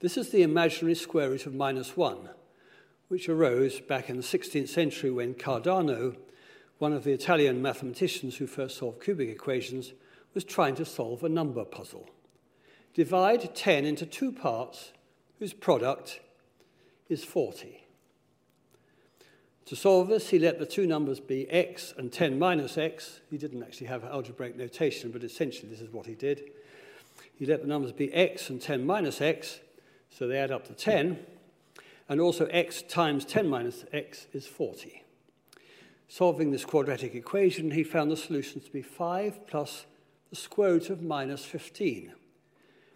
This is the imaginary square root of minus 1, which arose back in the 16th century when Cardano, one of the Italian mathematicians who first solved cubic equations, was trying to solve a number puzzle. Divide 10 into two parts whose product is 40. To solve this, he let the two numbers be x and 10 minus x. He didn't actually have algebraic notation, but essentially this is what he did. He let the numbers be x and 10 minus x, so they add up to 10. And also x times 10 minus x is 40. Solving this quadratic equation, he found the solutions to be 5 plus the square root of minus 15,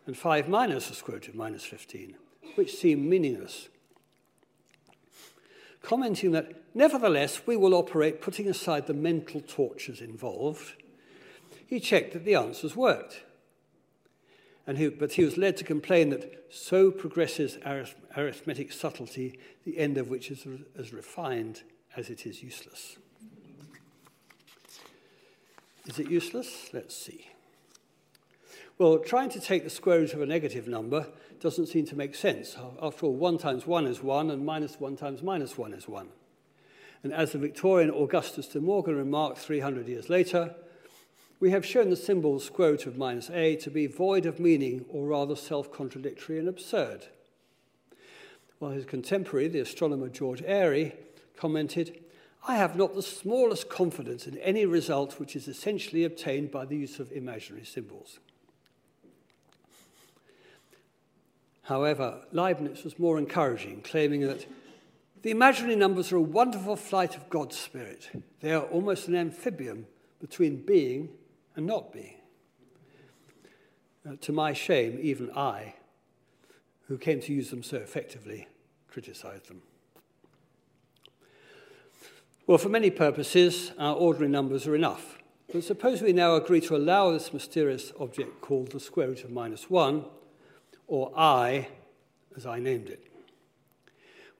and 5 minus the square root of minus 15, which seemed meaningless. Commenting that, nevertheless, we will operate putting aside the mental tortures involved, he checked that the answers worked. And he, but he was led to complain that so progresses arith- arithmetic subtlety, the end of which is as refined as it is useless. Is it useless? Let's see. Well, trying to take the square root of a negative number doesn't seem to make sense. After all, 1 times 1 is 1, and minus 1 times minus 1 is 1. And as the Victorian Augustus de Morgan remarked 300 years later, we have shown the symbol square root of minus a to be void of meaning or rather self-contradictory and absurd. While his contemporary, the astronomer George Airy, commented, I have not the smallest confidence in any result which is essentially obtained by the use of imaginary symbols. However, Leibniz was more encouraging, claiming that the imaginary numbers are a wonderful flight of God's Spirit. They are almost an amphibian between being and not being. Uh, to my shame, even I, who came to use them so effectively, criticized them. Well, for many purposes, our ordinary numbers are enough. But suppose we now agree to allow this mysterious object called the square root of minus 1, or i, as I named it.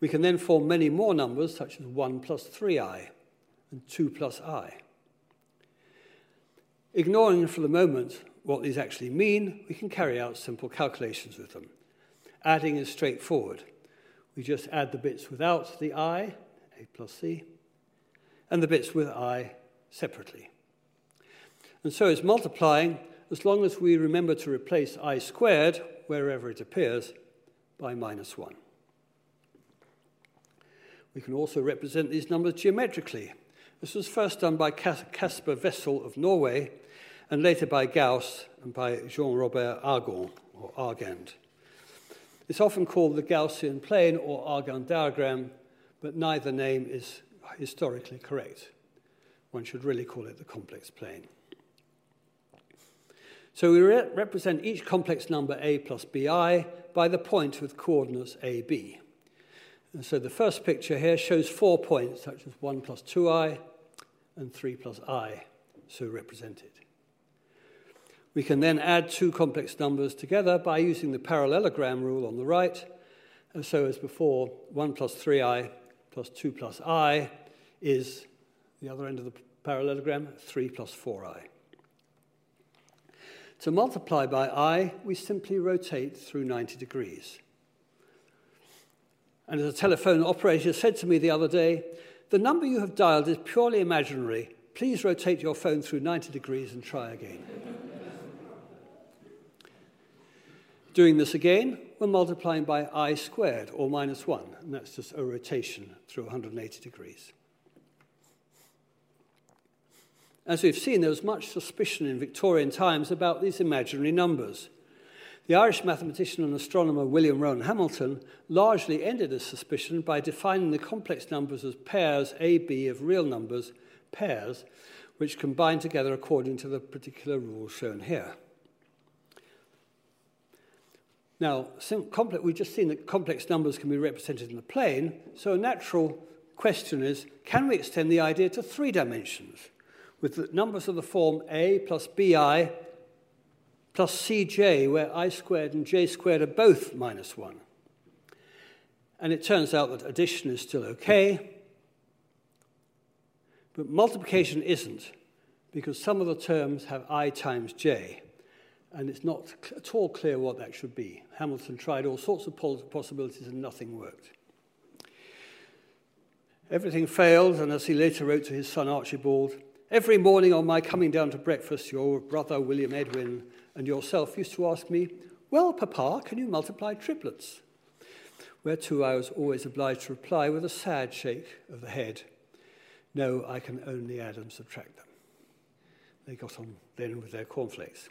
We can then form many more numbers, such as 1 plus 3i and 2 plus i. Ignoring for the moment what these actually mean, we can carry out simple calculations with them. Adding is straightforward. We just add the bits without the i, a plus c, and the bits with i separately. And so it's multiplying, as long as we remember to replace i squared, wherever it appears, by minus 1. We can also represent these numbers geometrically. This was first done by Caspar Wessel of Norway and later by Gauss and by Jean-Robert Argand, or Argand. It's often called the Gaussian plane or Argand diagram, but neither name is historically correct. One should really call it the complex plane. So we re represent each complex number a plus bi by the point with coordinates ab. And so the first picture here shows four points, such as 1 plus 2i and 3 plus i, so represented. We can then add two complex numbers together by using the parallelogram rule on the right. And so as before, 1 plus 3i plus 2 plus i is the other end of the parallelogram, 3 plus 4i. To multiply by i, we simply rotate through 90 degrees. And as a telephone operator said to me the other day, the number you have dialed is purely imaginary. Please rotate your phone through 90 degrees and try again. Doing this again, we're multiplying by i squared, or minus 1, and that's just a rotation through 180 degrees. As we've seen, there was much suspicion in Victorian times about these imaginary numbers. The Irish mathematician and astronomer William Rowan Hamilton largely ended this suspicion by defining the complex numbers as pairs AB of real numbers, pairs, which combine together according to the particular rule shown here. Now, we've just seen that complex numbers can be represented in the plane, so a natural question is, can we extend the idea to three dimensions with the numbers of the form a plus bi plus cj, where i squared and j squared are both minus 1? And it turns out that addition is still okay, but multiplication isn't, because some of the terms have i times j, and it's not at all clear what that should be. Hamilton tried all sorts of possibilities and nothing worked. Everything failed, and as he later wrote to his son Archibald, every morning on my coming down to breakfast, your brother William Edwin and yourself used to ask me, Well, Papa, can you multiply triplets? Whereto I was always obliged to reply with a sad shake of the head, No, I can only add and subtract them. They got on then with their cornflakes.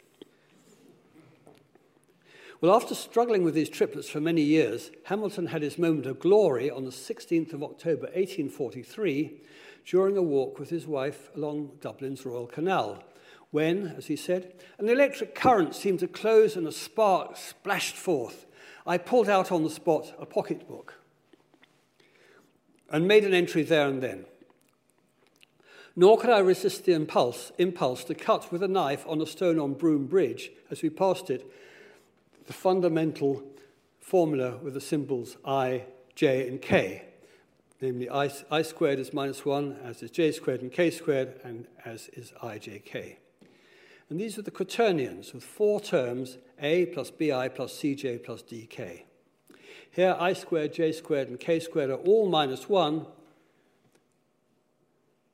Well, after struggling with these triplets for many years, Hamilton had his moment of glory on the 16th of October 1843 during a walk with his wife along Dublin's Royal Canal, when, as he said, an electric current seemed to close and a spark splashed forth. I pulled out on the spot a pocketbook and made an entry there and then. Nor could I resist the impulse, impulse to cut with a knife on a stone on Broom Bridge as we passed it the fundamental formula with the symbols i, j, and k. Namely, I, I squared is minus 1, as is j squared and k squared, and as is ijk. And these are the quaternions with four terms, a plus bi plus cj plus dk. Here, i squared, j squared, and k squared are all minus 1,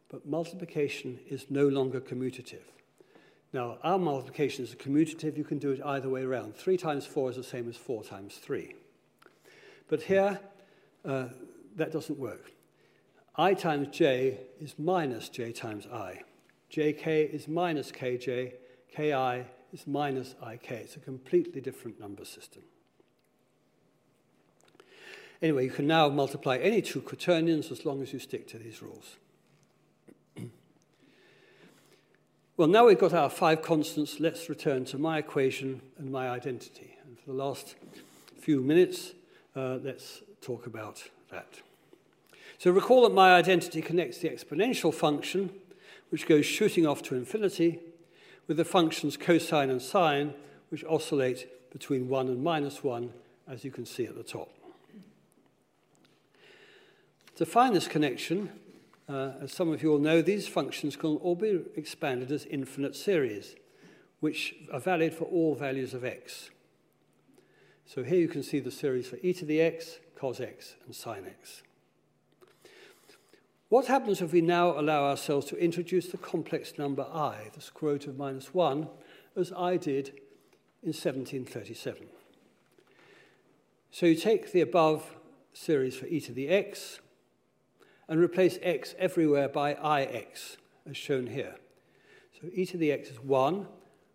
but multiplication is no longer commutative. Now, our multiplication is commutative. You can do it either way around. 3 times 4 is the same as 4 times 3. But here, uh, that doesn't work. i times j is minus j times i. jk is minus kj. ki is minus ik. It's a completely different number system. Anyway, you can now multiply any two quaternions as long as you stick to these rules. Well, now we've got our five constants, let's return to my equation and my identity. And for the last few minutes, uh, let's talk about that. So recall that my identity connects the exponential function, which goes shooting off to infinity, with the functions cosine and sine, which oscillate between 1 and minus 1, as you can see at the top. To find this connection, uh, as some of you will know, these functions can all be expanded as infinite series, which are valid for all values of x. So here you can see the series for e to the x, cos x, and sine x. What happens if we now allow ourselves to introduce the complex number i, the square root of minus 1, as I did in 1737? So you take the above series for e to the x, and replace x everywhere by ix, as shown here. So e to the x is 1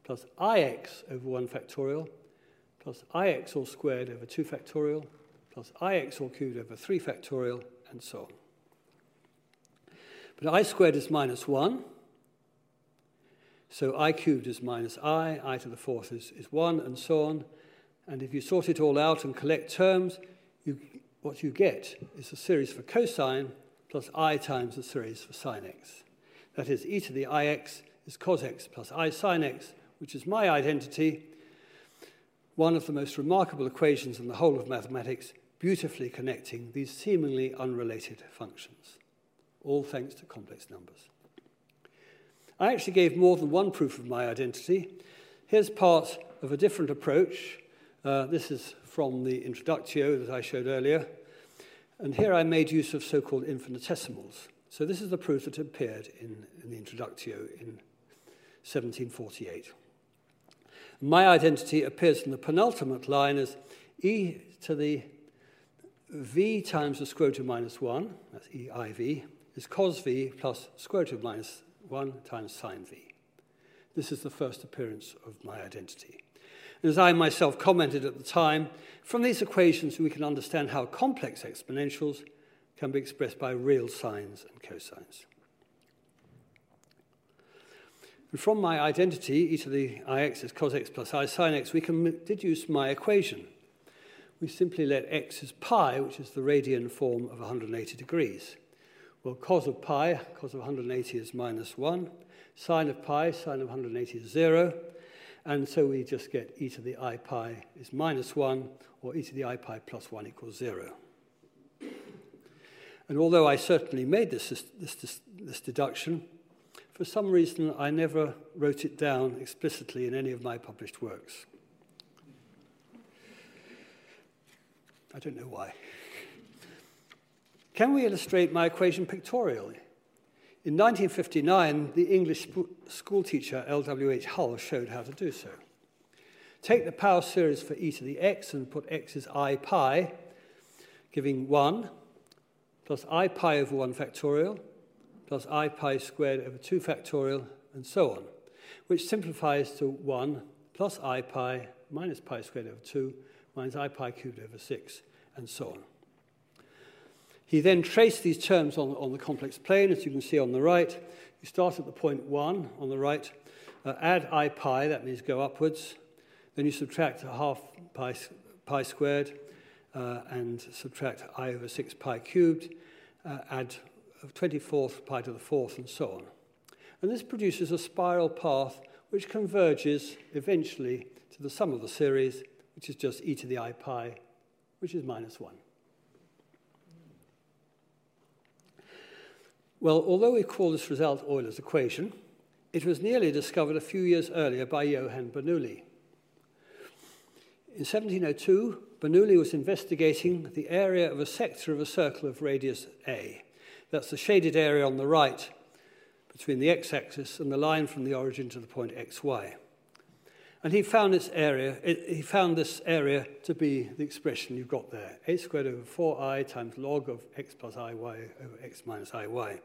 plus ix over 1 factorial plus ix all squared over 2 factorial plus ix all cubed over 3 factorial, and so on. But i squared is minus 1, so i cubed is minus i, i to the fourth is, is 1, and so on. And if you sort it all out and collect terms, you, what you get is a series for cosine plus i times the series for sine x. That is, e to the ix is cos x plus i sine x, which is my identity, one of the most remarkable equations in the whole of mathematics, beautifully connecting these seemingly unrelated functions, all thanks to complex numbers. I actually gave more than one proof of my identity. Here's part of a different approach. Uh, this is from the introductio that I showed earlier. And here I made use of so-called infinitesimals. So this is the proof that appeared in, in the Introductio in 1748. My identity appears in the penultimate line as e to the v times the square root of minus 1, that's eiv, is cos v plus square root of minus 1 times sine v. This is the first appearance of my identity. And As I myself commented at the time, from these equations we can understand how complex exponentials can be expressed by real sines and cosines. And from my identity, e to the ix is cos x plus i sine x, we can deduce my equation, we simply let x as pi, which is the radian form of 180 degrees. Well, cos of pi, cos of 180 is minus 1. Sine of pi, sine of 180 is 0. And so we just get e to the i pi is minus 1, or e to the i pi plus 1 equals 0. And although I certainly made this, this, this, this deduction, for some reason I never wrote it down explicitly in any of my published works. I don't know why. Can we illustrate my equation pictorially? In 1959, the English school teacher L.W.H. Hull showed how to do so. Take the power series for e to the x and put x as i pi, giving 1 plus i pi over 1 factorial plus i pi squared over 2 factorial, and so on, which simplifies to 1 plus i pi minus pi squared over 2 minus i pi cubed over 6, and so on. He then traced these terms on, on the complex plane, as you can see on the right. You start at the point 1 on the right, uh, add i pi, that means go upwards. Then you subtract a half pi, pi squared uh, and subtract i over 6 pi cubed, uh, add 24th pi to the fourth, and so on. And this produces a spiral path which converges eventually to the sum of the series, which is just e to the i pi, which is minus 1. Well, although we call this result Euler's equation, it was nearly discovered a few years earlier by Johann Bernoulli. In 1702, Bernoulli was investigating the area of a sector of a circle of radius A. That's the shaded area on the right between the x-axis and the line from the origin to the point xy. And he found this area, he found this area to be the expression you've got there, a squared over 4i times log of x plus iy over x minus iy.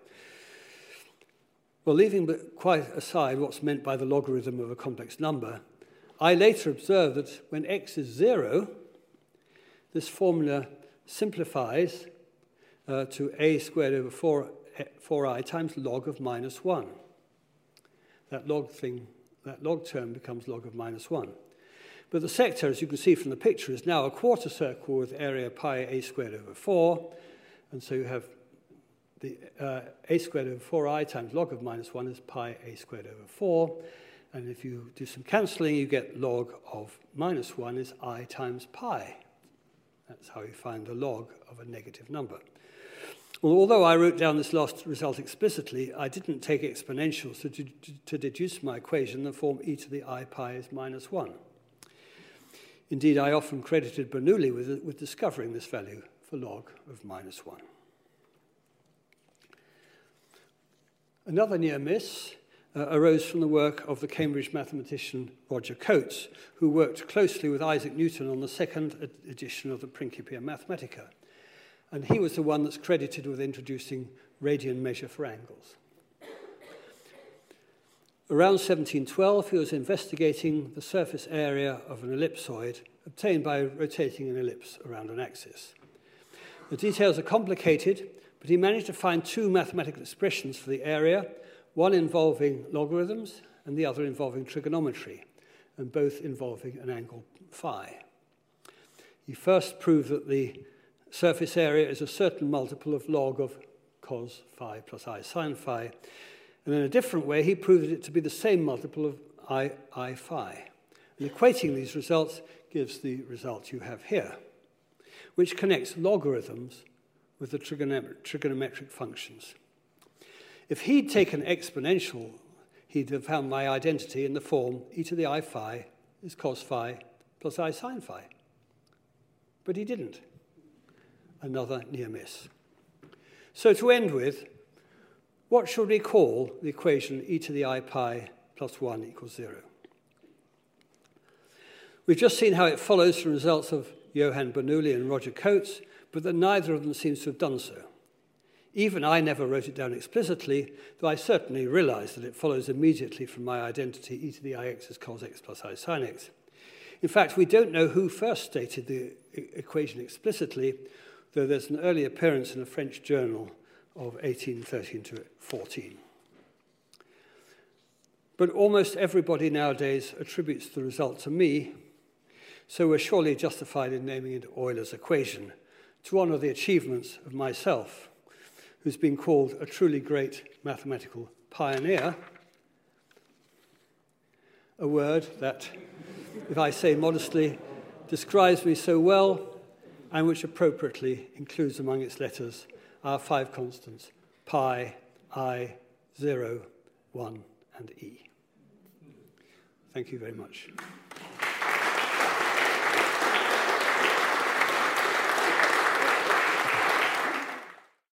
Well, leaving quite aside what's meant by the logarithm of a complex number, I later observed that when x is 0, this formula simplifies uh, to a squared over 4, 4i times log of minus 1. That log thing that log term becomes log of minus 1. But the sector, as you can see from the picture, is now a quarter circle with area pi a squared over 4. And so you have the uh, a squared over 4i times log of minus 1 is pi a squared over 4. And if you do some cancelling, you get log of minus 1 is i times pi. That's how you find the log of a negative number. Although I wrote down this last result explicitly, I didn't take exponentials to, to, deduce my equation the form e to the i pi is minus 1. Indeed, I often credited Bernoulli with, with discovering this value for log of minus 1. Another near miss uh, arose from the work of the Cambridge mathematician Roger Cotes, who worked closely with Isaac Newton on the second edition of the Principia Mathematica. And he was the one that's credited with introducing radian measure for angles. Around 1712, he was investigating the surface area of an ellipsoid obtained by rotating an ellipse around an axis. The details are complicated, but he managed to find two mathematical expressions for the area, one involving logarithms and the other involving trigonometry, and both involving an angle phi. He first proved that the surface area is a certain multiple of log of cos phi plus i sine phi. And in a different way, he proved it to be the same multiple of i, i phi. And equating these results gives the result you have here, which connects logarithms with the trigonometric functions. If he'd taken exponential, he'd have found my identity in the form e to the i phi is cos phi plus i sine phi. But he didn't another near miss. So to end with, what should we call the equation e to the i pi plus 1 equals 0? We've just seen how it follows from results of Johann Bernoulli and Roger Coates, but that neither of them seems to have done so. Even I never wrote it down explicitly, though I certainly realized that it follows immediately from my identity e to the ix is cos x plus i sine x. In fact, we don't know who first stated the e-, equation explicitly, though there's an early appearance in a French journal of 1813 to 14. But almost everybody nowadays attributes the result to me, so we're surely justified in naming it Euler's equation to honour the achievements of myself, who's been called a truly great mathematical pioneer, a word that, if I say modestly, describes me so well and which appropriately includes among its letters our five constants, pi, i, 0, 1 and e. Thank you very much.